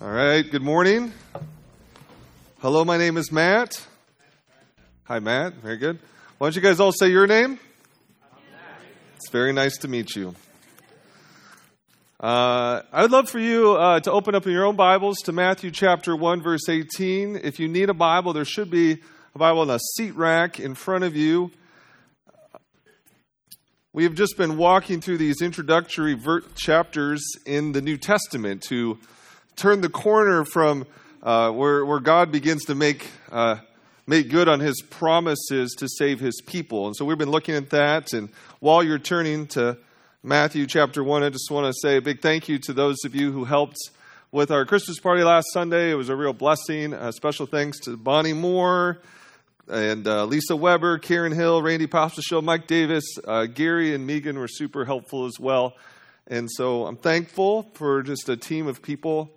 All right, good morning. Hello, my name is Matt. Hi, Matt. Very good. Why don't you guys all say your name? It's very nice to meet you. Uh, I would love for you uh, to open up in your own Bibles to Matthew chapter 1, verse 18. If you need a Bible, there should be a Bible in a seat rack in front of you. We have just been walking through these introductory ver- chapters in the New Testament to turn the corner from uh, where, where God begins to make, uh, make good on his promises to save his people. And so we've been looking at that. And while you're turning to Matthew chapter 1, I just want to say a big thank you to those of you who helped with our Christmas party last Sunday. It was a real blessing. Special thanks to Bonnie Moore and uh, Lisa Weber, Karen Hill, Randy Show, Mike Davis, uh, Gary and Megan were super helpful as well. And so I'm thankful for just a team of people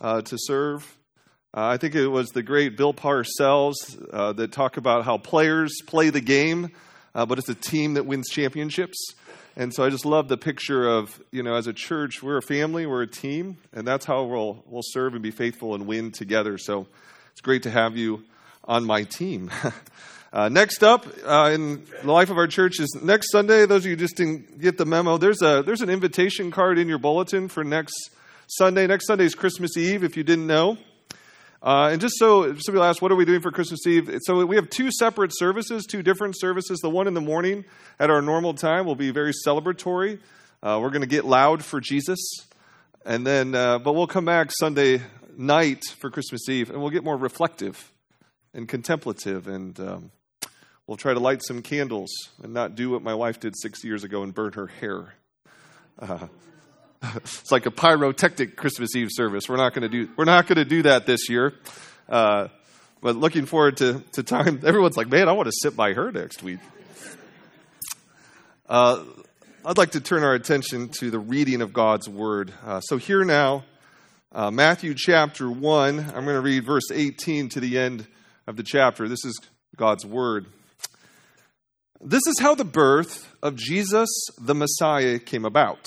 uh, to serve. Uh, I think it was the great Bill Parcells uh, that talk about how players play the game, uh, but it's a team that wins championships. And so I just love the picture of, you know, as a church, we're a family, we're a team, and that's how we'll, we'll serve and be faithful and win together. So it's great to have you on my team. Uh, next up uh, in the life of our church is next Sunday. Those of you just didn't get the memo, there's a there's an invitation card in your bulletin for next Sunday. Next Sunday is Christmas Eve, if you didn't know. Uh, and just so some people ask, what are we doing for Christmas Eve? So we have two separate services, two different services. The one in the morning at our normal time will be very celebratory. Uh, we're going to get loud for Jesus, and then, uh, but we'll come back Sunday night for Christmas Eve, and we'll get more reflective and contemplative, and um, we'll try to light some candles and not do what my wife did six years ago and burn her hair. It's like a pyrotechnic Christmas Eve service. We're not going to do we're not going to do that this year. Uh, but looking forward to, to time. Everyone's like, man, I want to sit by her next week. Uh, I'd like to turn our attention to the reading of God's word. Uh, so here now, uh, Matthew chapter one. I'm going to read verse 18 to the end of the chapter. This is God's word. This is how the birth of Jesus the Messiah came about.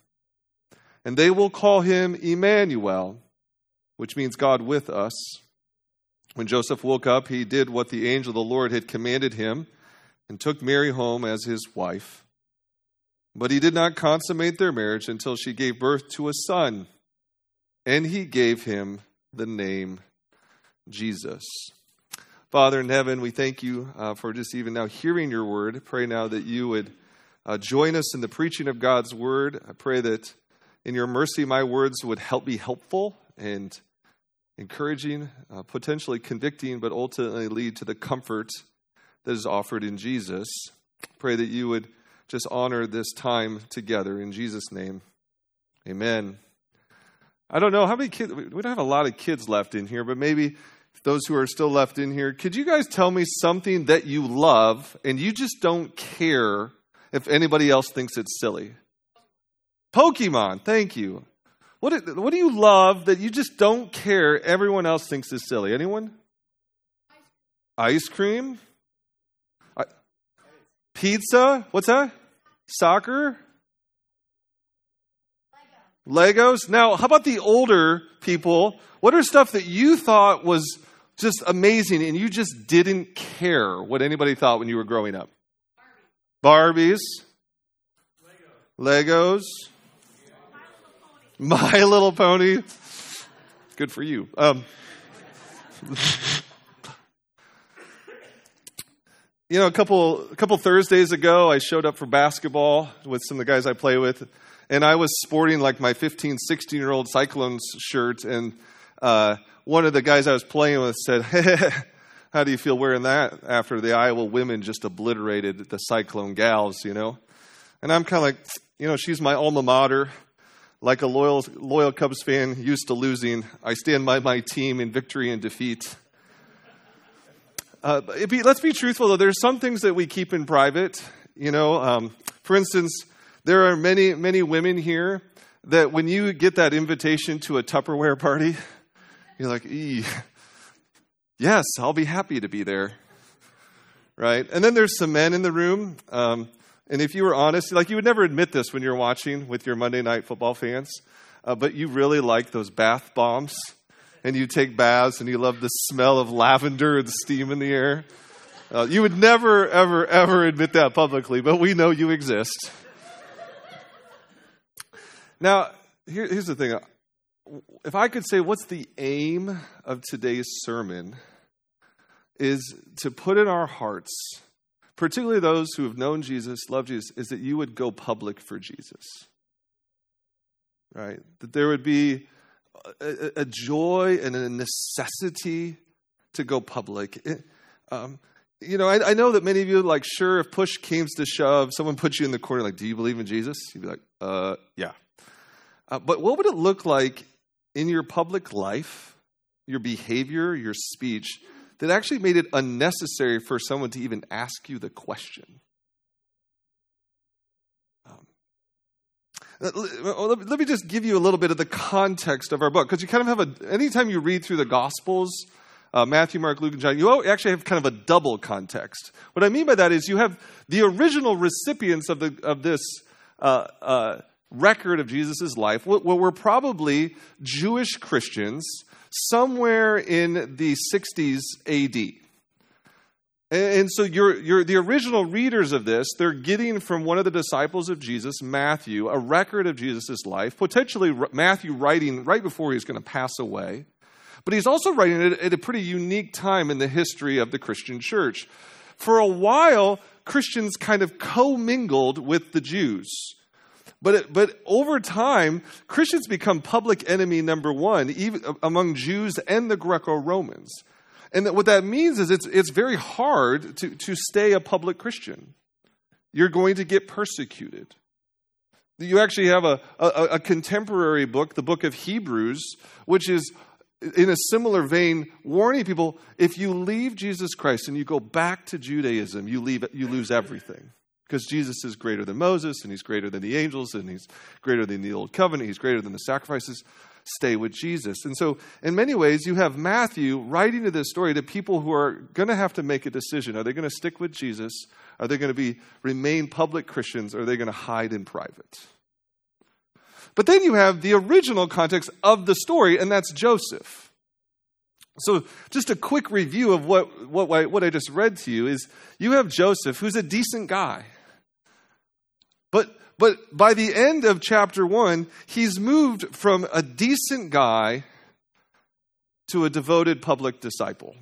and they will call him Emmanuel, which means God with us. When Joseph woke up, he did what the angel of the Lord had commanded him and took Mary home as his wife. But he did not consummate their marriage until she gave birth to a son, and he gave him the name Jesus. Father in heaven, we thank you uh, for just even now hearing your word. Pray now that you would uh, join us in the preaching of God's word. I pray that in your mercy, my words would help be helpful and encouraging, uh, potentially convicting, but ultimately lead to the comfort that is offered in Jesus. Pray that you would just honor this time together in Jesus' name. Amen. I don't know how many kids, we don't have a lot of kids left in here, but maybe those who are still left in here, could you guys tell me something that you love and you just don't care if anybody else thinks it's silly? Pokemon, thank you. What, what do you love that you just don't care everyone else thinks is silly? Anyone? Ice cream? Pizza? What's that? Soccer? Legos? Now, how about the older people? What are stuff that you thought was just amazing and you just didn't care what anybody thought when you were growing up? Barbies. Legos. My Little Pony. Good for you. Um, you know, a couple a couple Thursdays ago, I showed up for basketball with some of the guys I play with, and I was sporting like my 15, 16 year old Cyclones shirt, and uh, one of the guys I was playing with said, hey, "How do you feel wearing that?" After the Iowa women just obliterated the Cyclone gals, you know, and I'm kind of like, you know, she's my alma mater. Like a loyal loyal Cubs fan, used to losing, I stand by my team in victory and defeat. Uh, be, let's be truthful, though. There's some things that we keep in private. You know, um, for instance, there are many, many women here that when you get that invitation to a Tupperware party, you're like, yes, I'll be happy to be there. Right? And then there's some men in the room. Um, and if you were honest, like you would never admit this when you're watching with your Monday night football fans, uh, but you really like those bath bombs and you take baths and you love the smell of lavender and the steam in the air. Uh, you would never, ever, ever admit that publicly, but we know you exist. Now, here, here's the thing. If I could say, what's the aim of today's sermon? Is to put in our hearts, particularly those who have known Jesus, love Jesus, is that you would go public for Jesus. Right? That there would be a, a joy and a necessity to go public. It, um, you know, I, I, know that many of you, like, sure, if push came to shove, someone put you in the corner, like, do you believe in Jesus? You'd be like, uh, yeah. Uh, but what would it look like in your public life, your behavior, your speech, that actually made it unnecessary for someone to even ask you the question? let me just give you a little bit of the context of our book because you kind of have a anytime you read through the gospels uh, matthew mark luke and john you actually have kind of a double context what i mean by that is you have the original recipients of, the, of this uh, uh, record of jesus' life what, what were probably jewish christians somewhere in the 60s ad and so you're, you're, the original readers of this, they're getting from one of the disciples of Jesus, Matthew, a record of Jesus' life, potentially Matthew writing right before he's going to pass away. But he's also writing it at a pretty unique time in the history of the Christian church. For a while, Christians kind of commingled with the Jews. But, it, but over time, Christians become public enemy number one, even among Jews and the Greco Romans. And that what that means is it's, it's very hard to, to stay a public Christian. You're going to get persecuted. You actually have a, a, a contemporary book, the book of Hebrews, which is in a similar vein, warning people if you leave Jesus Christ and you go back to Judaism, you, leave, you lose everything. Because Jesus is greater than Moses, and he's greater than the angels, and he's greater than the old covenant, he's greater than the sacrifices stay with Jesus. And so, in many ways, you have Matthew writing to this story to people who are going to have to make a decision. Are they going to stick with Jesus? Are they going to be remain public Christians? Or are they going to hide in private? But then you have the original context of the story, and that's Joseph. So, just a quick review of what, what, what I just read to you is you have Joseph, who's a decent guy. But but by the end of chapter one, he's moved from a decent guy to a devoted public disciple.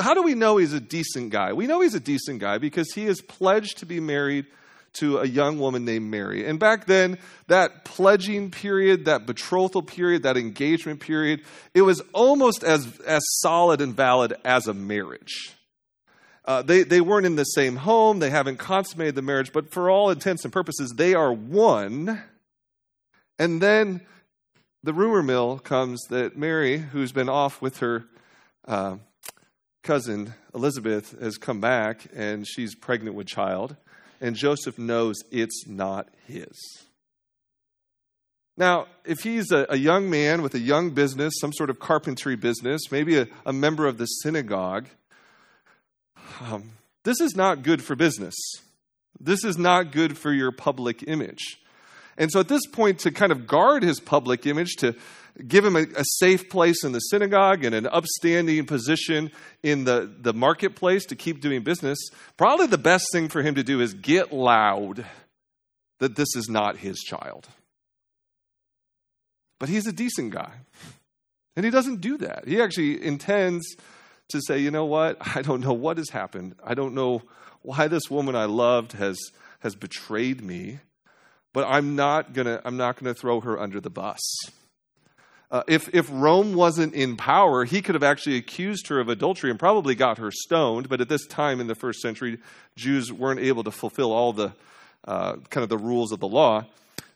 How do we know he's a decent guy? We know he's a decent guy because he is pledged to be married to a young woman named Mary. And back then, that pledging period, that betrothal period, that engagement period, it was almost as, as solid and valid as a marriage. Uh, they, they weren't in the same home, they haven't consummated the marriage, but for all intents and purposes, they are one. And then the rumor mill comes that Mary, who's been off with her uh, cousin Elizabeth, has come back and she's pregnant with child, and Joseph knows it's not his. Now, if he's a, a, young man with a young business, some sort of carpentry business, maybe a, a member of the synagogue, um, this is not good for business. This is not good for your public image. And so at this point, to kind of guard his public image, to give him a, a, safe place in the synagogue and an upstanding position in the, the marketplace to keep doing business, probably the best thing for him to do is get loud that this is not his child. But he's a decent guy. And he doesn't do that. He actually intends to say, you know what? I don't know what has happened. I don't know why this woman I loved has, has betrayed me, but I'm not gonna, I'm not gonna throw her under the bus. Uh, if, if Rome wasn't in power, he could have actually accused her of adultery and probably got her stoned. But at this time in the first century, Jews weren't able to fulfill all the uh, kind of the rules of the law.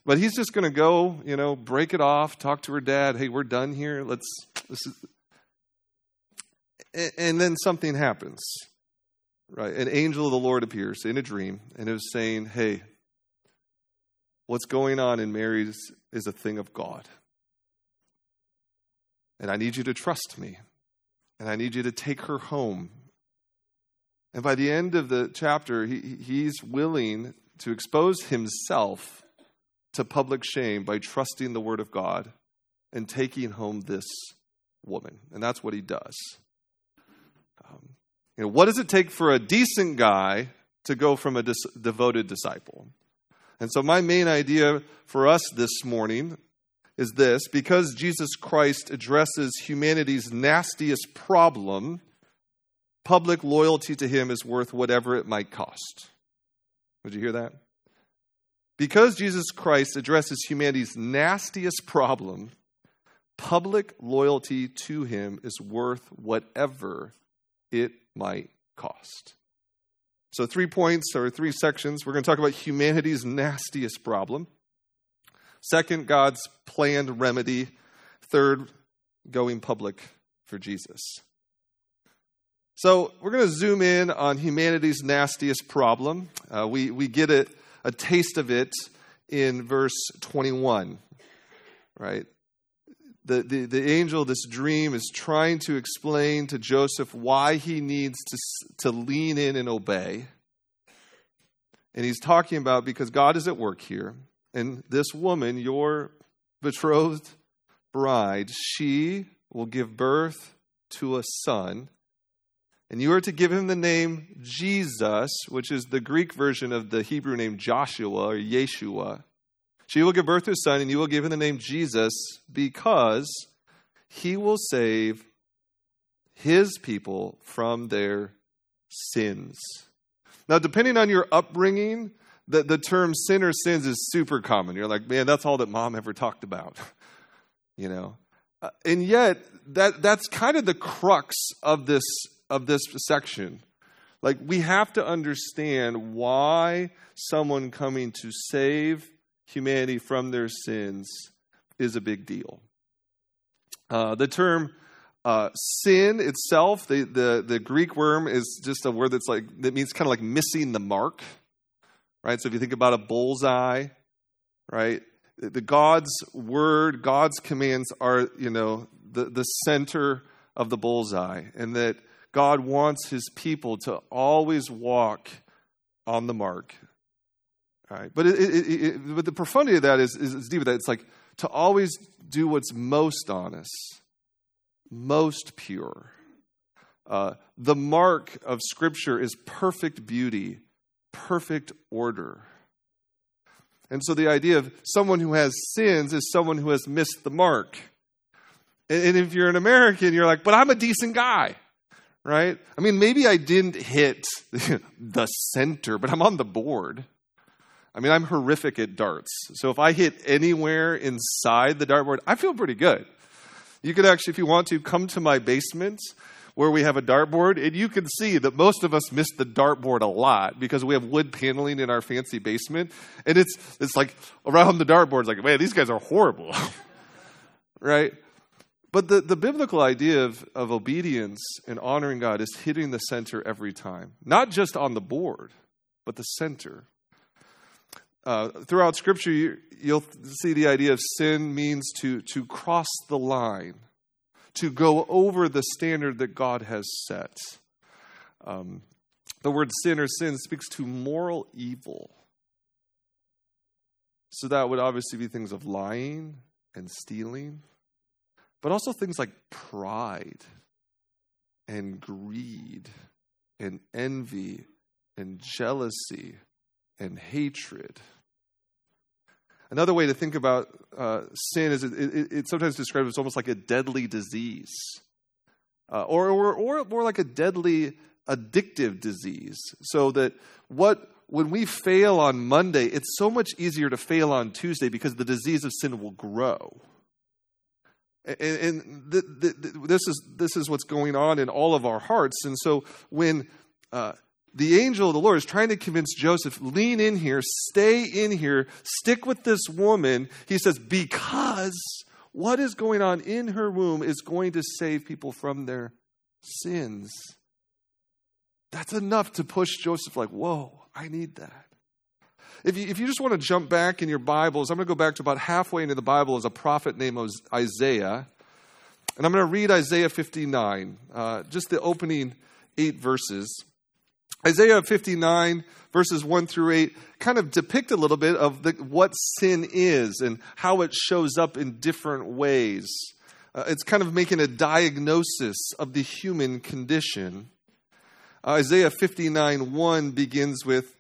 But he's just going to go, you know, break it off, talk to her dad. Hey, we're done here. Let's. Is... And then something happens, right? An angel of the Lord appears in a dream and is saying, "Hey, what's going on in Mary's is a thing of God." And I need you to trust me. And I need you to take her home. And by the end of the chapter, he, he's willing to expose himself to public shame by trusting the word of God and taking home this woman. And that's what he does. Um, you know, what does it take for a decent guy to go from a dis- devoted disciple? And so, my main idea for us this morning is this because Jesus Christ addresses humanity's nastiest problem, public loyalty to him is worth whatever it might cost. Would you hear that? Because Jesus Christ addresses humanity's nastiest problem, public loyalty to him is worth whatever it might cost. So, three points or three sections. We're going to talk about humanity's nastiest problem. Second, God's planned remedy. Third, going public for Jesus. So we're going to zoom in on humanity's nastiest problem. Uh, we, we get a, a taste of it in verse 21, right? The, the, the angel, this dream, is trying to explain to Joseph why he needs to, to lean in and obey. And he's talking about because God is at work here. And this woman, your betrothed bride, she will give birth to a son. And you are to give him the name Jesus, which is the Greek version of the Hebrew name Joshua or Yeshua. She will give birth to a son, and you will give him the name Jesus because he will save his people from their sins. Now, depending on your upbringing, the, the term sin or sins is super common. You're like, man, that's all that mom ever talked about. you know? Uh, and yet, that, that's kind of the crux of this, of this section. Like, we have to understand why someone coming to save humanity from their sins is a big deal. Uh, the term uh, sin itself, the, the, the Greek worm is just a word that's like, that means kind of like missing the mark right? So if you think about a bullseye, right? The God's word, God's commands are, you know, the, the center of the bullseye, and that God wants his people to always walk on the mark. Right? But, it, it, it, but the profundity of that is, is, is deeper. That it's like to always do what's most honest, most pure. Uh, the mark of Scripture is perfect beauty perfect order. And so the idea of someone who has sins is someone who has missed the mark. And if you're an American, you're like, but I'm a decent guy, right? I mean, maybe I didn't hit the center, but I'm on the board. I mean, I'm horrific at darts. So if I hit anywhere inside the dartboard, I feel pretty good. You could actually, if you want to, come to my basement where we have a dartboard, and you can see that most of us miss the dartboard a lot because we have wood paneling in our fancy basement, and it's it's like around the dartboard, it's like, man, these guys are horrible, right? But the, the biblical idea of, of obedience and honoring God is hitting the center every time, not just on the board, but the center. Uh, throughout Scripture, you, you'll see the idea of sin means to, to cross the line to go over the standard that God has set. Um, the word sin or sin speaks to moral evil. So that would obviously be things of lying and stealing, but also things like pride and greed and envy and jealousy and hatred. Another way to think about uh, sin is it, it, it's sometimes described as almost like a deadly disease, uh, or, or, or more like a deadly addictive disease. So that what when we fail on Monday, it's so much easier to fail on Tuesday because the disease of sin will grow. And, and the, the, this is this is what's going on in all of our hearts. And so when uh, the angel of the Lord is trying to convince Joseph, lean in here, stay in here, stick with this woman. He says, because what is going on in her womb is going to save people from their sins. That's enough to push Joseph, like, whoa, I need that. If you, if you just want to jump back in your Bibles, I'm going to go back to about halfway into the Bible as a prophet named Isaiah. And I'm going to read Isaiah 59, uh, just the opening eight verses. Isaiah 59, verses 1 through 8, kind of depict a little bit of the, what sin is and how it shows up in different ways. Uh, it's kind of making a diagnosis of the human condition. Uh, Isaiah 59 1 begins with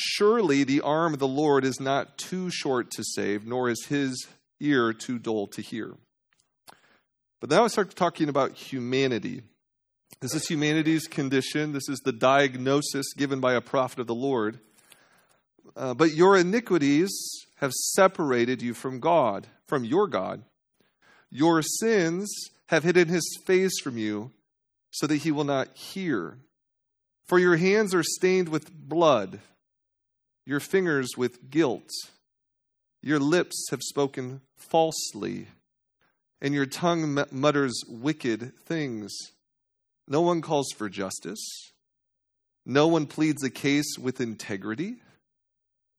Surely the arm of the Lord is not too short to save, nor is his ear too dull to hear. But now I start talking about humanity. This is humanity's condition. This is the diagnosis given by a prophet of the Lord. Uh, but your iniquities have separated you from God, from your God. Your sins have hidden his face from you so that he will not hear. For your hands are stained with blood, your fingers with guilt. Your lips have spoken falsely, and your tongue mutters wicked things. No one calls for justice. No one pleads a case with integrity.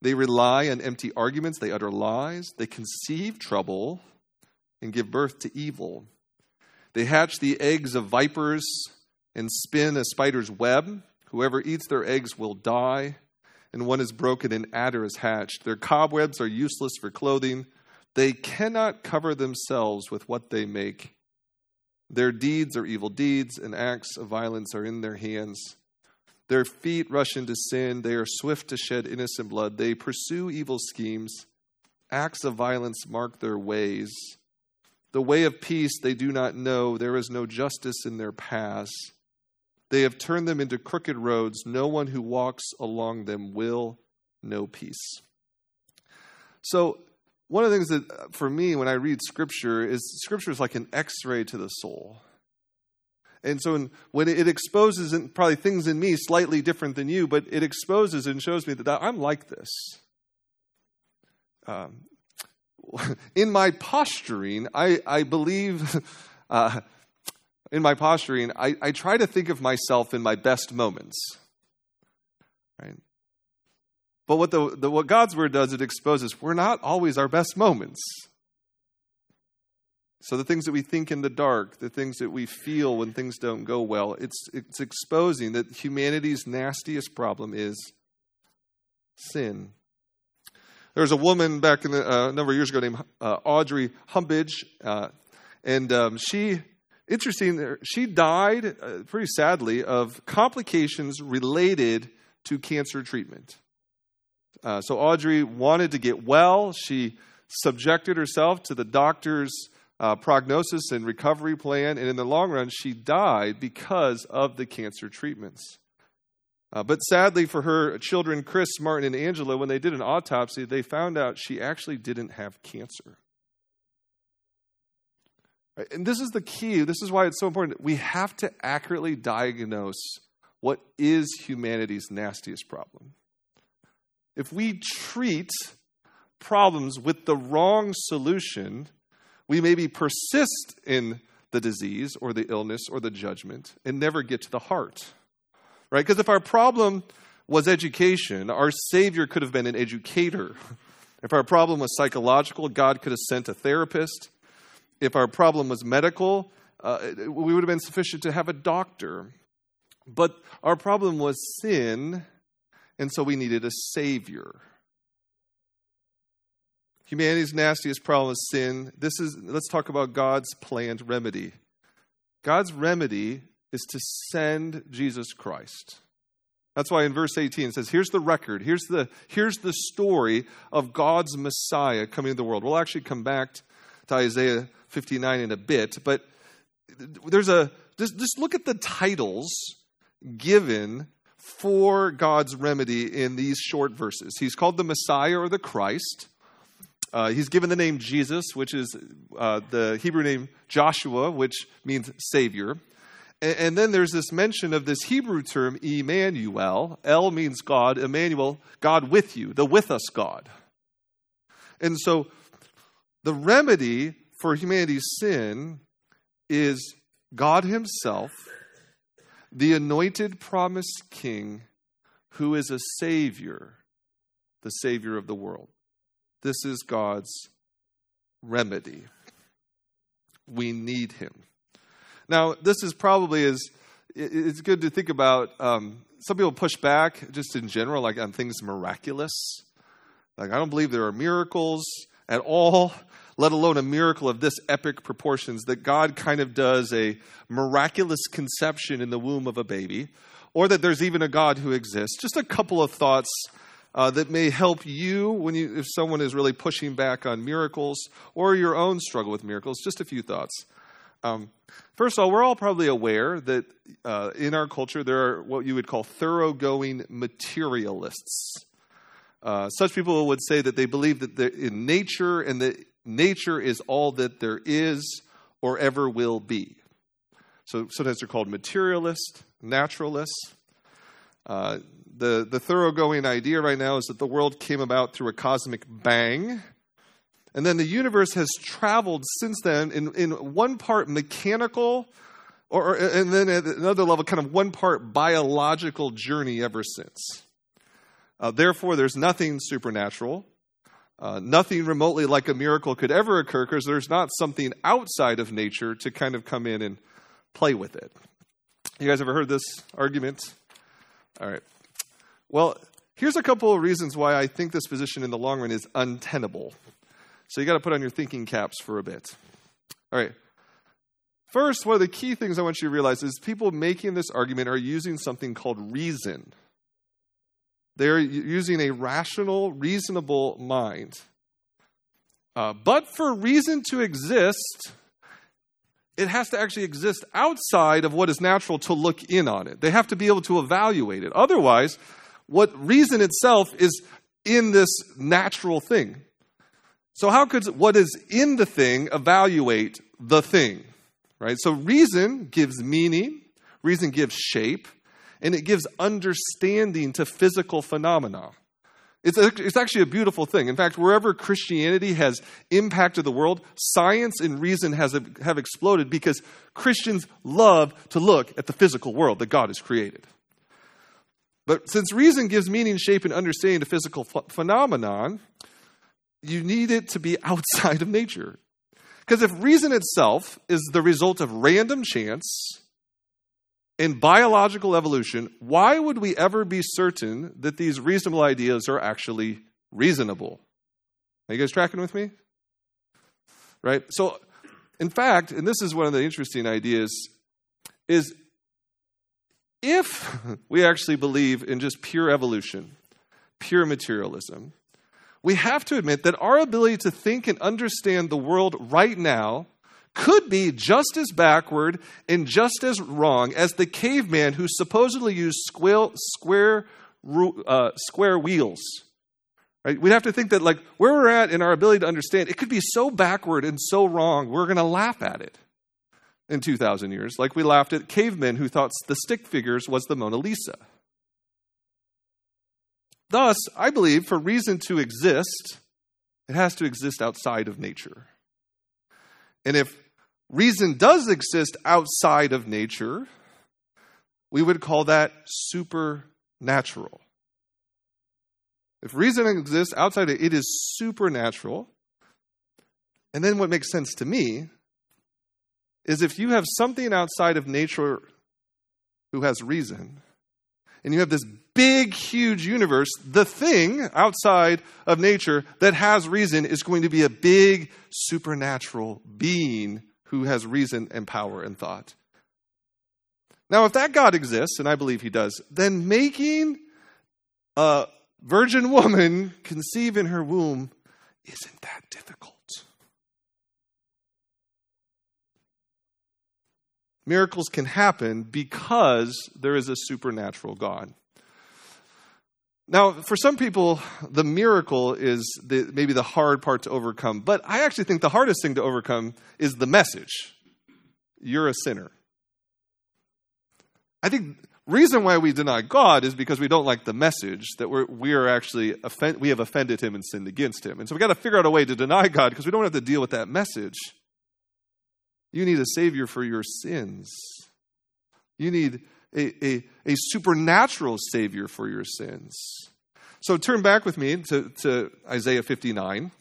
They rely on empty arguments. They utter lies. They conceive trouble and give birth to evil. They hatch the eggs of vipers and spin a spider's web. Whoever eats their eggs will die, and one is broken, an adder is hatched. Their cobwebs are useless for clothing. They cannot cover themselves with what they make. Their deeds are evil deeds, and acts of violence are in their hands. Their feet rush into sin. They are swift to shed innocent blood. They pursue evil schemes. Acts of violence mark their ways. The way of peace they do not know. There is no justice in their paths. They have turned them into crooked roads. No one who walks along them will know peace. So, one of the things that uh, for me when I read scripture is scripture is like an x-ray to the soul. And so in, when it exposes probably things in me slightly different than you, but it exposes and shows me that I'm like this. Um, in my posturing, I, I believe, uh, in my posturing, I, I try to think of myself in my best moments. Right? But what, the, the, what God's word does, it exposes we're not always our best moments. So the things that we think in the dark, the things that we feel when things don't go well, it's, it's exposing that humanity's nastiest problem is sin. There was a woman back in the, uh, a number of years ago named uh, Audrey Humbidge, uh, and um, she, interesting, she died uh, pretty sadly of complications related to cancer treatment. Uh, so Audrey wanted to get well. She subjected herself to the doctor's uh, prognosis and recovery plan, and in the long run, she died because of the cancer treatments. Uh, but sadly for her children, Chris, Martin, and Angela, when they did an autopsy, they found out she actually didn't have cancer. And this is the key. This is why it's so important. We have to accurately diagnose what is humanity's nastiest problem if we treat problems with the wrong solution, we maybe persist in the disease or the illness or the judgment and never get to the heart. Right? Because if our problem was education, our Savior could have been an educator. If our problem was psychological, God could have sent a therapist. If our problem was medical, uh, we would have been sufficient to have a doctor. But our problem was sin, and so we needed a Savior. Humanity's nastiest problem is sin. This is let's talk about God's planned remedy. God's remedy is to send Jesus Christ. That's why in verse 18 it says, here's the record, here's the, here's the story of God's Messiah coming to the world. We'll actually come back to Isaiah 59 in a bit, but there's a, just, just look at the titles given for God's remedy in these short verses. He's called the Messiah or the Christ. Uh, he's given the name Jesus, which is uh, the Hebrew name Joshua, which means Savior. And, and, then there's this mention of this Hebrew term, Emmanuel. El means God, Emmanuel, God with you, the with us God. And so the remedy for humanity's sin is God Himself, the anointed promised King, who is a Savior, the Savior of the world. This is God's remedy. We need him. Now, this is probably as it's good to think about. Um, some people push back just in general, like on things miraculous. Like, I don't believe there are miracles at all, let alone a miracle of this epic proportions that God kind of does a miraculous conception in the womb of a baby, or that there's even a God who exists. Just a couple of thoughts uh, that may help you when you, if someone is really pushing back on miracles or your own struggle with miracles. Just a few thoughts. Um, first of all, we're all probably aware that uh, in our culture there are what you would call thoroughgoing materialists. Uh, such people would say that they believe that in nature and that nature is all that there is or ever will be. So sometimes they're called materialist, naturalists. Uh, the, the thoroughgoing idea right now is that the world came about through a cosmic bang. And then the universe has traveled since then in, in one part mechanical, or, and then at another level, kind of one part biological journey ever since. Uh, therefore, there's nothing supernatural. Uh, nothing remotely like a miracle could ever occur because there's not something outside of nature to kind of come in and play with it. You guys ever heard this argument? All right. Well, here's a couple of reasons why I think this position in the long run is untenable. So you got to put on your thinking caps for a bit. All right. First, one of the key things I want you to realize is people making this argument are using something called reason. They're using a rational, reasonable mind. Uh, but for reason to exist, it has to actually exist outside of what is natural to look in on it. They have to be able to evaluate it. Otherwise, what reason itself is in this natural thing. So, how could what is in the thing evaluate the thing? Right? So, reason gives meaning, reason gives shape, and it gives understanding to physical phenomena. It's, a, it's actually a beautiful thing. In fact, wherever Christianity has impacted the world, science and reason has, have exploded because Christians love to look at the physical world that God has created. But since reason gives meaning, shape, and understanding to physical ph- phenomenon, you need it to be outside of nature. Because if reason itself is the result of random chance and biological evolution, why would we ever be certain that these reasonable ideas are actually reasonable? Are you guys tracking with me? Right? So, in fact, and this is one of the interesting ideas, is if we actually believe in just pure evolution, pure materialism, we have to admit that our ability to think and understand the world right now could be just as backward and just as wrong as the caveman who supposedly used square, square, uh, square wheels. Right? We'd have to think that, like, where we're at in our ability to understand, it could be so backward and so wrong, we're going to laugh at it in 2,000 years, like we laughed at cavemen who thought the stick figures was the Mona Lisa. Thus, I believe for reason to exist, it has to exist outside of nature. And if reason does exist outside of nature, we would call that supernatural. If reason exists outside of it, it is supernatural. And then what makes sense to me is if you have something outside of nature who has reason, and you have this big, huge universe, the thing outside of nature that has reason is going to be a big supernatural being who has reason and power and thought. Now, if that God exists, and I believe he does, then making a virgin woman conceive in her womb isn't that difficult. Miracles can happen because there is a supernatural God. Now, for some people, the miracle is the, maybe the hard part to overcome, but I actually think the hardest thing to overcome is the message. You're a sinner. I think reason why we deny God is because we don't like the message that we're, we are actually offend, we have offended him and sinned against him. And so we got to figure out a way to deny God because we don't have to deal with that message. You need a savior for your sins. You need a, a, a supernatural savior for your sins. So turn back with me to, to Isaiah 59,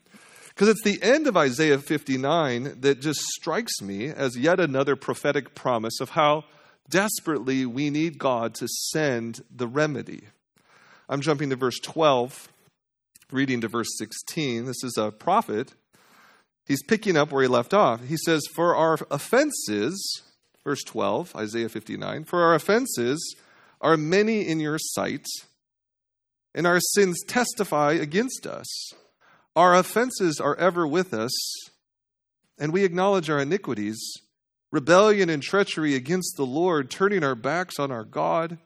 because it's the end of Isaiah 59 that just strikes me as yet another prophetic promise of how desperately we need God to send the remedy. I'm jumping to verse 12, reading to verse 16. This is a prophet. He's picking up where he left off. He says, For our offenses, Verse 12, Isaiah 59 For our offenses are many in your sight, and our sins testify against us. Our offenses are ever with us, and we acknowledge our iniquities, rebellion and treachery against the Lord, turning our backs on our God,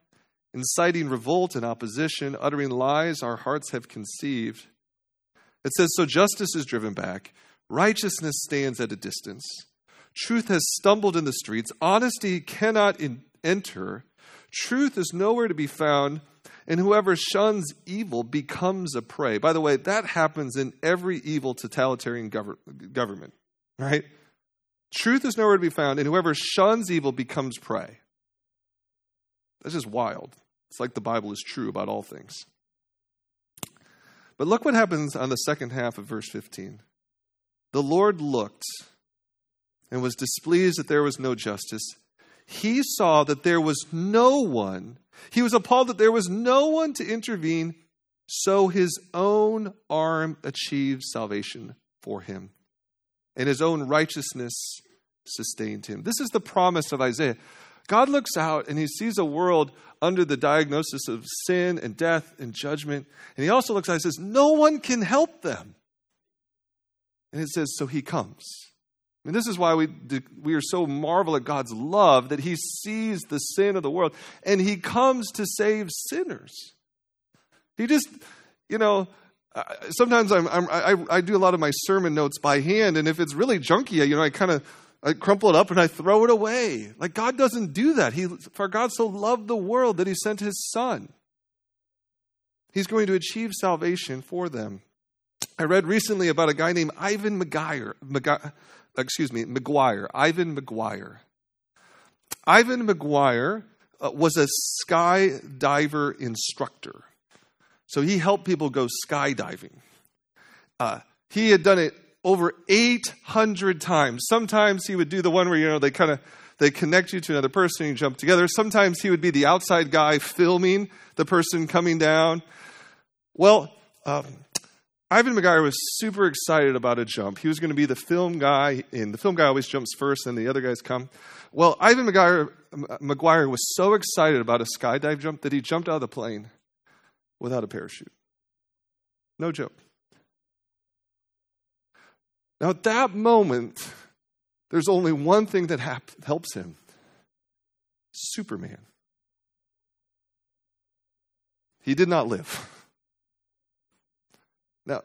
inciting revolt and opposition, uttering lies our hearts have conceived. It says, So justice is driven back, righteousness stands at a distance. Truth has stumbled in the streets. Honesty cannot in- enter. Truth is nowhere to be found. And whoever shuns evil becomes a prey. By the way, that happens in every evil totalitarian gov- government, right? Truth is nowhere to be found, and whoever shuns evil becomes prey. That's just wild. It's like the Bible is true about all things. But look what happens on the second half of verse 15. The Lord looked and was displeased that there was no justice. He saw that there was no one. He was appalled that there was no one to intervene, so his own arm achieved salvation for him, and his own righteousness sustained him. This is the promise of Isaiah. God looks out and he sees a world under the diagnosis of sin and death and judgment. And he also looks out and says, No one can help them. And it says, So he comes. And this is why we, we are so marvel at God's love that He sees the sin of the world and He comes to save sinners. He just, you know, sometimes I'm, I'm, i I, do a lot of my sermon notes by hand, and if it's really junky, you know, I kind of I crumple it up and I throw it away. Like God doesn't do that. He, for God so loved the world that He sent His Son. He's going to achieve salvation for them. I read recently about a guy named Ivan McGuire, excuse me, McGuire, Ivan McGuire. Ivan McGuire uh, was a skydiver instructor. So he helped people go skydiving. Uh, he had done it over 800 times. Sometimes he would do the one where, you know, they kind of they connect you to another person, and you jump together. Sometimes he would be the outside guy filming the person coming down. Well, um, Ivan McGuire was super excited about a jump. He was going to be the film guy, and the film guy always jumps first, and the other guys come. Well, Ivan McGuire, McGuire was so excited about a skydive jump that he jumped out of the plane without a parachute. No joke. Now, at that moment, there's only one thing that helps him Superman. He did not live. Now,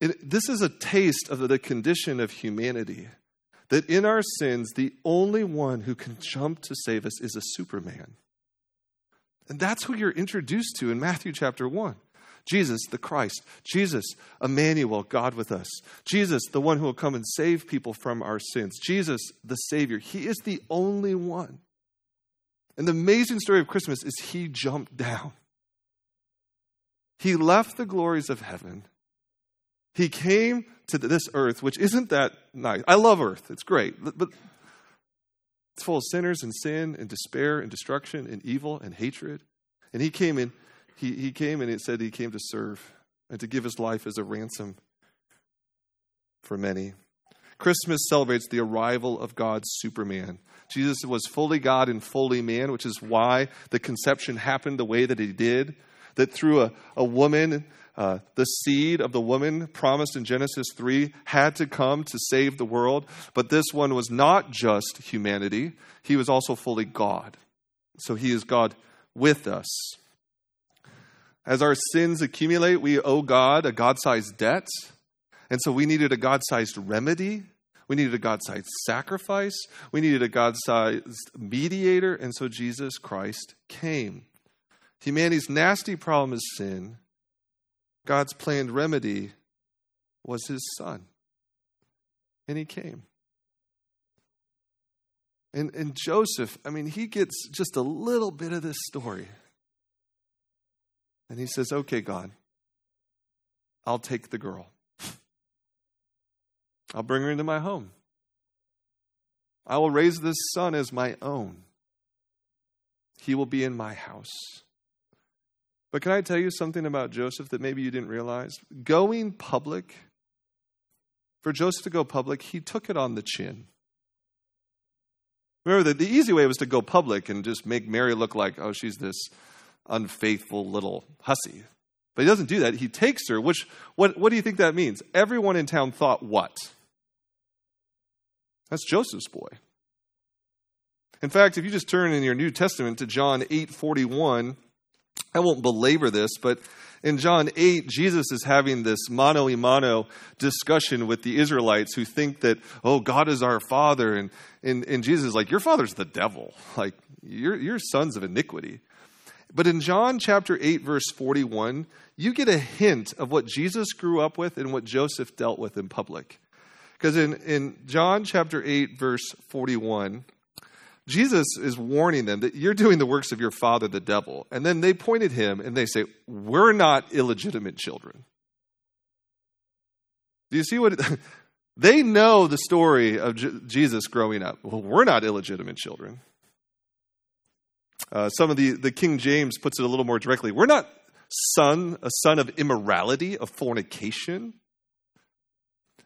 it, this is a taste of the condition of humanity. That in our sins, the only one who can jump to save us is a Superman. And that's who you're introduced to in Matthew chapter 1. Jesus, the Christ. Jesus, Emmanuel, God with us. Jesus, the one who will come and save people from our sins. Jesus, the Savior. He is the only one. And the amazing story of Christmas is he jumped down. He left the glories of heaven he came to this earth, which isn't that nice. I love earth, it's great. But it's full of sinners and sin and despair and destruction and evil and hatred. And he came in, he, he came and it said he came to serve and to give his life as a ransom for many. Christmas celebrates the arrival of God's Superman. Jesus was fully God and fully man, which is why the conception happened the way that it did. That through a, a woman, uh, the seed of the woman promised in Genesis 3 had to come to save the world. But this one was not just humanity, he was also fully God. So he is God with us. As our sins accumulate, we owe God a God sized debt. And so we needed a God sized remedy. We needed a God sized sacrifice. We needed a God sized mediator. And so Jesus Christ came. Humanity's nasty problem is sin. God's planned remedy was his son. And he came. And, and Joseph, I mean, he gets just a little bit of this story. And he says, Okay, God, I'll take the girl. I'll bring her into my home. I will raise this son as my own. He will be in my house. But can I tell you something about Joseph that maybe you didn't realize? Going public, for Joseph to go public, he took it on the chin. Remember that the easy way was to go public and just make Mary look like, oh, she's this unfaithful little hussy. But he doesn't do that. He takes her, which, what, what do you think that means? Everyone in town thought what? That's Joseph's boy. In fact, if you just turn in your New Testament to John 8 41, I won't belabor this, but in John 8, Jesus is having this mano a mano discussion with the Israelites who think that, oh, God is our father. And, and, and Jesus is like, your father's the devil. Like, you're, you're sons of iniquity. But in John chapter 8, verse 41, you get a hint of what Jesus grew up with and what Joseph dealt with in public. Because in, in John chapter 8, verse 41, Jesus is warning them that you're doing the works of your father, the devil. And then they point at him and they say, We're not illegitimate children. Do you see what? It, they know the story of J- Jesus growing up. Well, we're not illegitimate children. Uh, some of the, the King James puts it a little more directly. We're not son, a son of immorality, of fornication.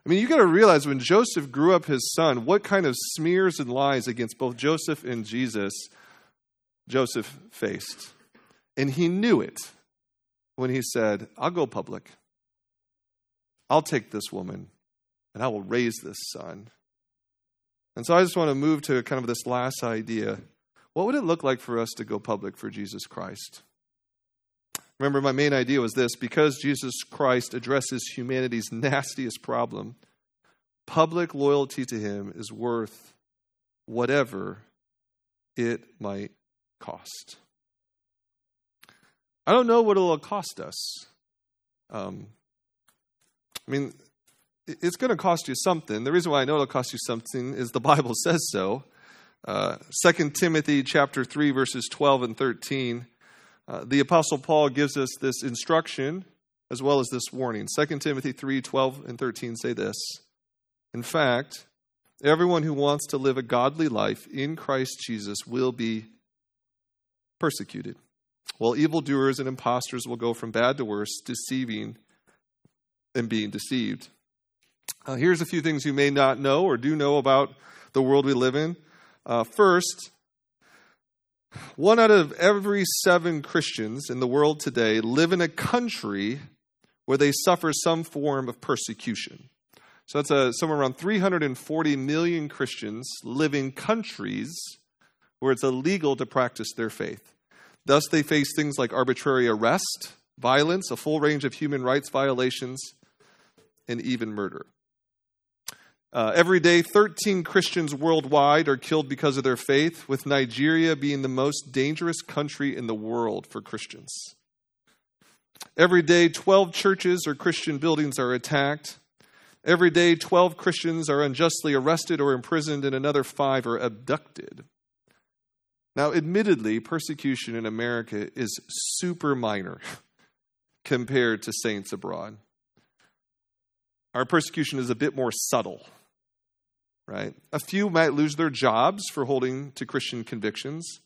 I mean, you got to realize when Joseph grew up his son, what kind of smears and lies against both Joseph and Jesus Joseph faced. And he knew it when he said, I'll go public. I'll take this woman and I will raise this son. And so I just want to move to kind of this last idea. What would it look like for us to go public for Jesus Christ? Remember, my main idea was this because Jesus Christ addresses humanity's nastiest problem, public loyalty to him is worth whatever it might cost. I don't know what it'll cost us. Um, I mean, it's going to cost you something. The reason why I know it'll cost you something is the Bible says so. Uh, 2 Timothy chapter 3, verses 12 and 13 uh, the Apostle Paul gives us this instruction as well as this warning. 2 Timothy 3 12 and 13 say this In fact, everyone who wants to live a godly life in Christ Jesus will be persecuted, while evildoers and impostors will go from bad to worse, deceiving and being deceived. Uh, here's a few things you may not know or do know about the world we live in. Uh, first, one out of every seven Christians in the world today live in a country where they suffer some form of persecution. So that's a, somewhere around 340 million Christians live in countries where it's illegal to practice their faith. Thus, they face things like arbitrary arrest, violence, a full range of human rights violations, and even murder. Uh, every day, 13 Christians worldwide are killed because of their faith, with Nigeria being the most dangerous country in the world for Christians. Every day, 12 churches or Christian buildings are attacked. Every day, 12 Christians are unjustly arrested or imprisoned, and another five are abducted. Now, admittedly, persecution in America is super minor compared to saints abroad. Our persecution is a bit more subtle right? A few might lose their jobs for holding to Christian convictions.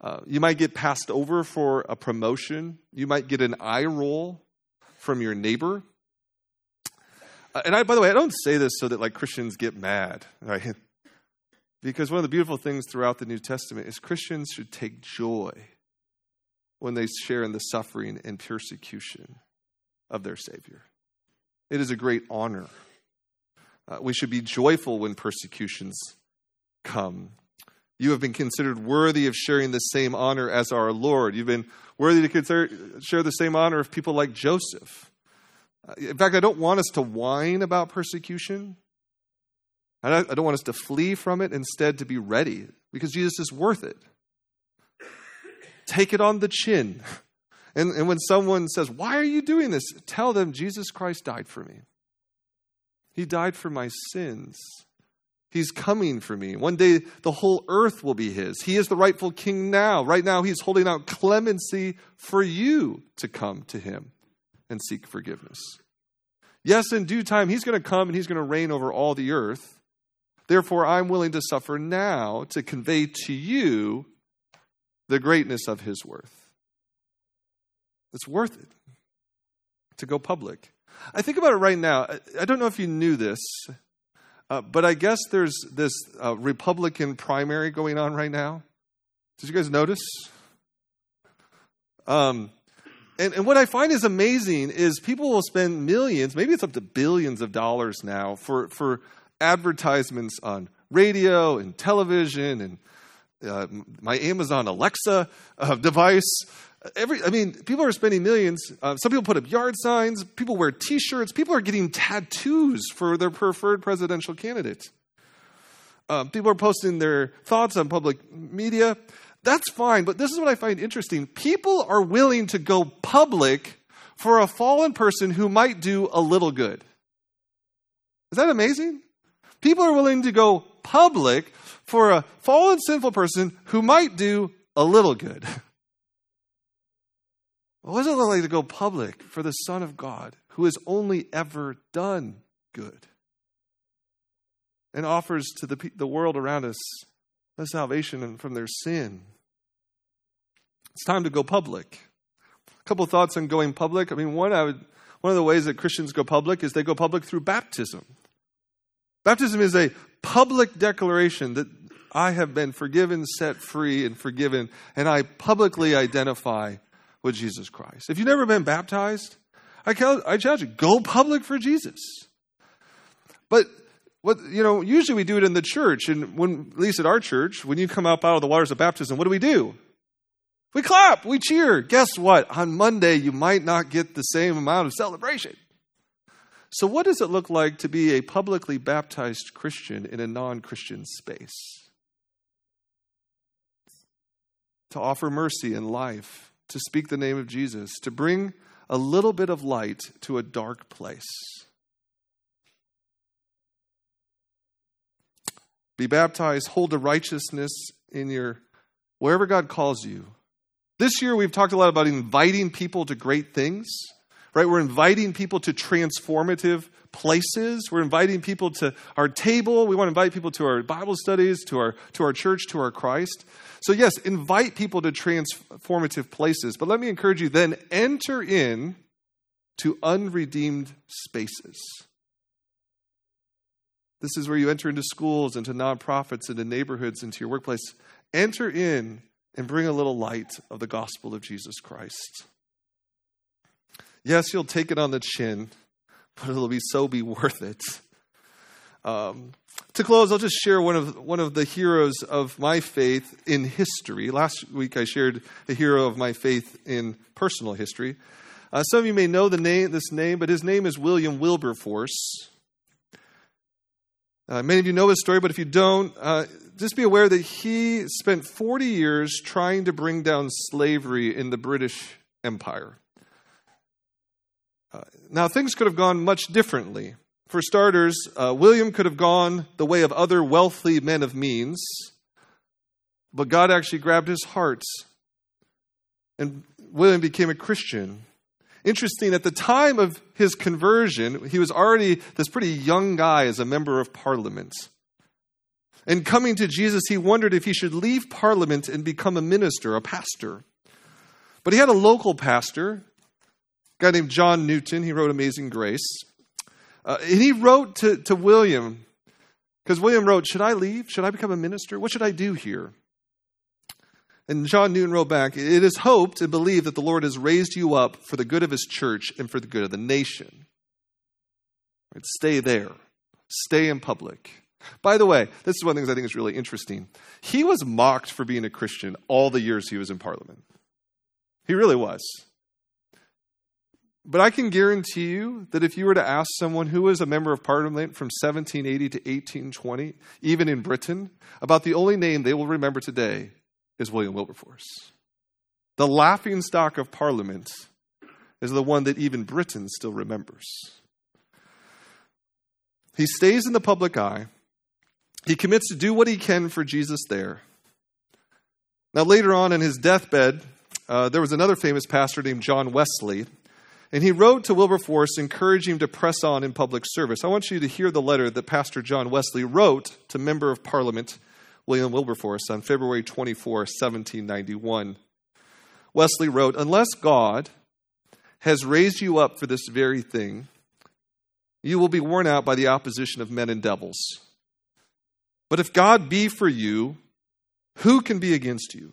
Uh, you might get passed over for a promotion. You might get an eye roll from your neighbor. And I, by the way, I don't say this so that like Christians get mad, right? Because one of the beautiful things throughout the New Testament is Christians should take joy when they share in the suffering and persecution of their Savior. It is a great honor. Uh, we should be joyful when persecutions come. You have been considered worthy of sharing the same honor as our Lord. You've been worthy to consider, share the same honor of people like Joseph. Uh, in fact, I don't want us to whine about persecution. I don't want us to flee from it, instead, to be ready because Jesus is worth it. Take it on the chin. And, and when someone says, Why are you doing this? Tell them Jesus Christ died for me. He died for my sins. He's coming for me. One day the whole earth will be his. He is the rightful king now. Right now, he's holding out clemency for you to come to him and seek forgiveness. Yes, in due time, he's going to come and he's going to reign over all the earth. Therefore, I'm willing to suffer now to convey to you the greatness of his worth. It's worth it to go public. I think about it right now. I don't know if you knew this, uh, but I guess there's this uh, Republican primary going on right now. Did you guys notice? Um, and, and what I find is amazing is people will spend millions, maybe it's up to billions of dollars now, for, for advertisements on radio and television and uh, my Amazon Alexa uh, device every i mean people are spending millions uh, some people put up yard signs people wear t-shirts people are getting tattoos for their preferred presidential candidate uh, people are posting their thoughts on public media. That's fine but this is what i find interesting. People are willing to go public for a fallen person who might do a little good. Is that amazing? People are willing to go public for a fallen sinful person who might do a little good What does it look like to go public for the Son of God who has only ever done good and offers to the, the world around us the salvation from their sin? It's time to go public. A couple thoughts on going public. I mean, one, I would, one of the ways that Christians go public is they go public through baptism. Baptism is a public declaration that I have been forgiven, set free, and forgiven, and I publicly identify with Jesus Christ. If you've never been baptized, I, I challenge you, go public for Jesus. But what you know, usually we do it in the church, and when at least at our church, when you come up out of the waters of baptism, what do we do? We clap, we cheer. Guess what? On Monday, you might not get the same amount of celebration. So, what does it look like to be a publicly baptized Christian in a non Christian space? To offer mercy and life, to speak the name of Jesus, to bring a little bit of light to a dark place. Be baptized, hold a righteousness in your wherever God calls you. This year we've talked a lot about inviting people to great things, right? We're inviting people to transformative places. We're inviting people to our table. We want to invite people to our Bible studies, to our to our church, to our Christ. So, yes, invite people to transformative places, but let me encourage you then enter in to unredeemed spaces. This is where you enter into schools, into nonprofits, into neighborhoods, into your workplace. Enter in and bring a little light of the gospel of Jesus Christ. Yes, you'll take it on the chin, but it'll be so be worth it. Um, to close, I'll just share one of one of the heroes of my faith in history. Last week, I shared a hero of my faith in personal history. Uh, some of you may know the name, this name, but his name is William Wilberforce. Uh, many of you know his story, but if you don't, uh, just be aware that he spent 40 years trying to bring down slavery in the British Empire. Uh, now, things could have gone much differently. For starters, uh, William could have gone the way of other wealthy men of means, but God actually grabbed his heart, and William became a Christian. Interesting, at the time of his conversion, he was already this pretty young guy as a member of parliament. And coming to Jesus, he wondered if he should leave parliament and become a minister, a pastor. But he had a local pastor, guy named John Newton. He wrote Amazing Grace. Uh, and he wrote to, to William, because William wrote, Should I leave? Should I become a minister? What should I do here? And John Newton wrote back, It is hoped and believed that the Lord has raised you up for the good of his church and for the good of the nation. Right? Stay there, stay in public. By the way, this is one of the things I think is really interesting. He was mocked for being a Christian all the years he was in Parliament. He really was. But I can guarantee you that if you were to ask someone who was a member of Parliament from 1780 to 1820, even in Britain, about the only name they will remember today is William Wilberforce. The laughing stock of Parliament is the one that even Britain still remembers. He stays in the public eye. He commits to do what he can for Jesus there. Now, later on in his deathbed, uh, there was another famous pastor named John Wesley, and he wrote to Wilberforce encouraging him to press on in public service. I want you to hear the letter that Pastor John Wesley wrote to Member of Parliament William Wilberforce on February 24, 1791. Wesley wrote, Unless God has raised you up for this very thing, you will be worn out by the opposition of men and devils. But if God be for you, who can be against you?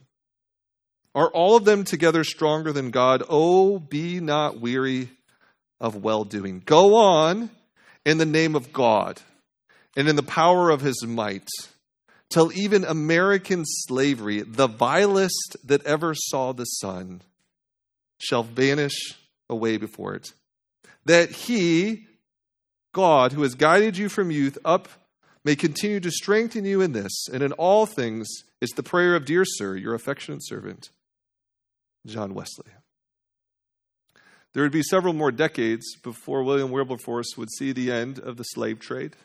Are all of them together stronger than God? Oh, be not weary of well doing. Go on in the name of God and in the power of his might till even American slavery, the vilest that ever saw the sun, shall vanish away before it. That he, God, who has guided you from youth up, may continue to strengthen you in this and in all things, is the prayer of dear sir, your affectionate servant, John Wesley. There would be several more decades before William Wilberforce would see the end of the slave trade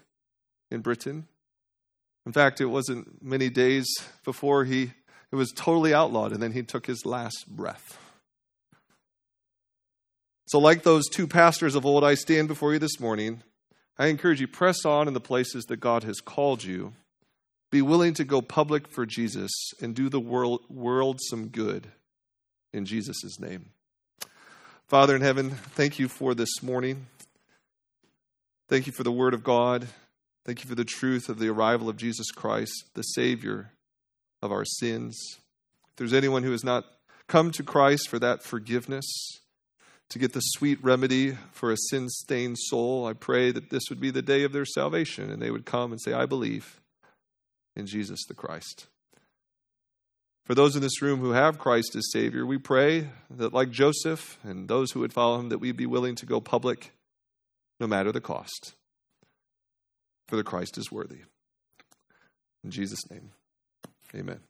in Britain. In fact, it wasn't many days before he it was totally outlawed and then he took his last breath. So like those two pastors of old I stand before you this morning, I encourage you press on in the places that God has called you. Be willing to go public for Jesus and do the world, world some good in Jesus' name. Father in heaven, thank you for this morning. Thank you for the word of God. Thank you for the truth of the arrival of Jesus Christ, the Savior of our sins. If there's anyone who has not come to Christ for that forgiveness, to get the sweet remedy for a sin stained soul, I pray that this would be the day of their salvation and they would come and say, I believe in Jesus the Christ. For those in this room who have Christ as Savior, we pray that, like Joseph and those who would follow him, that we'd be willing to go public no matter the cost for the Christ is worthy. In Jesus' name, amen.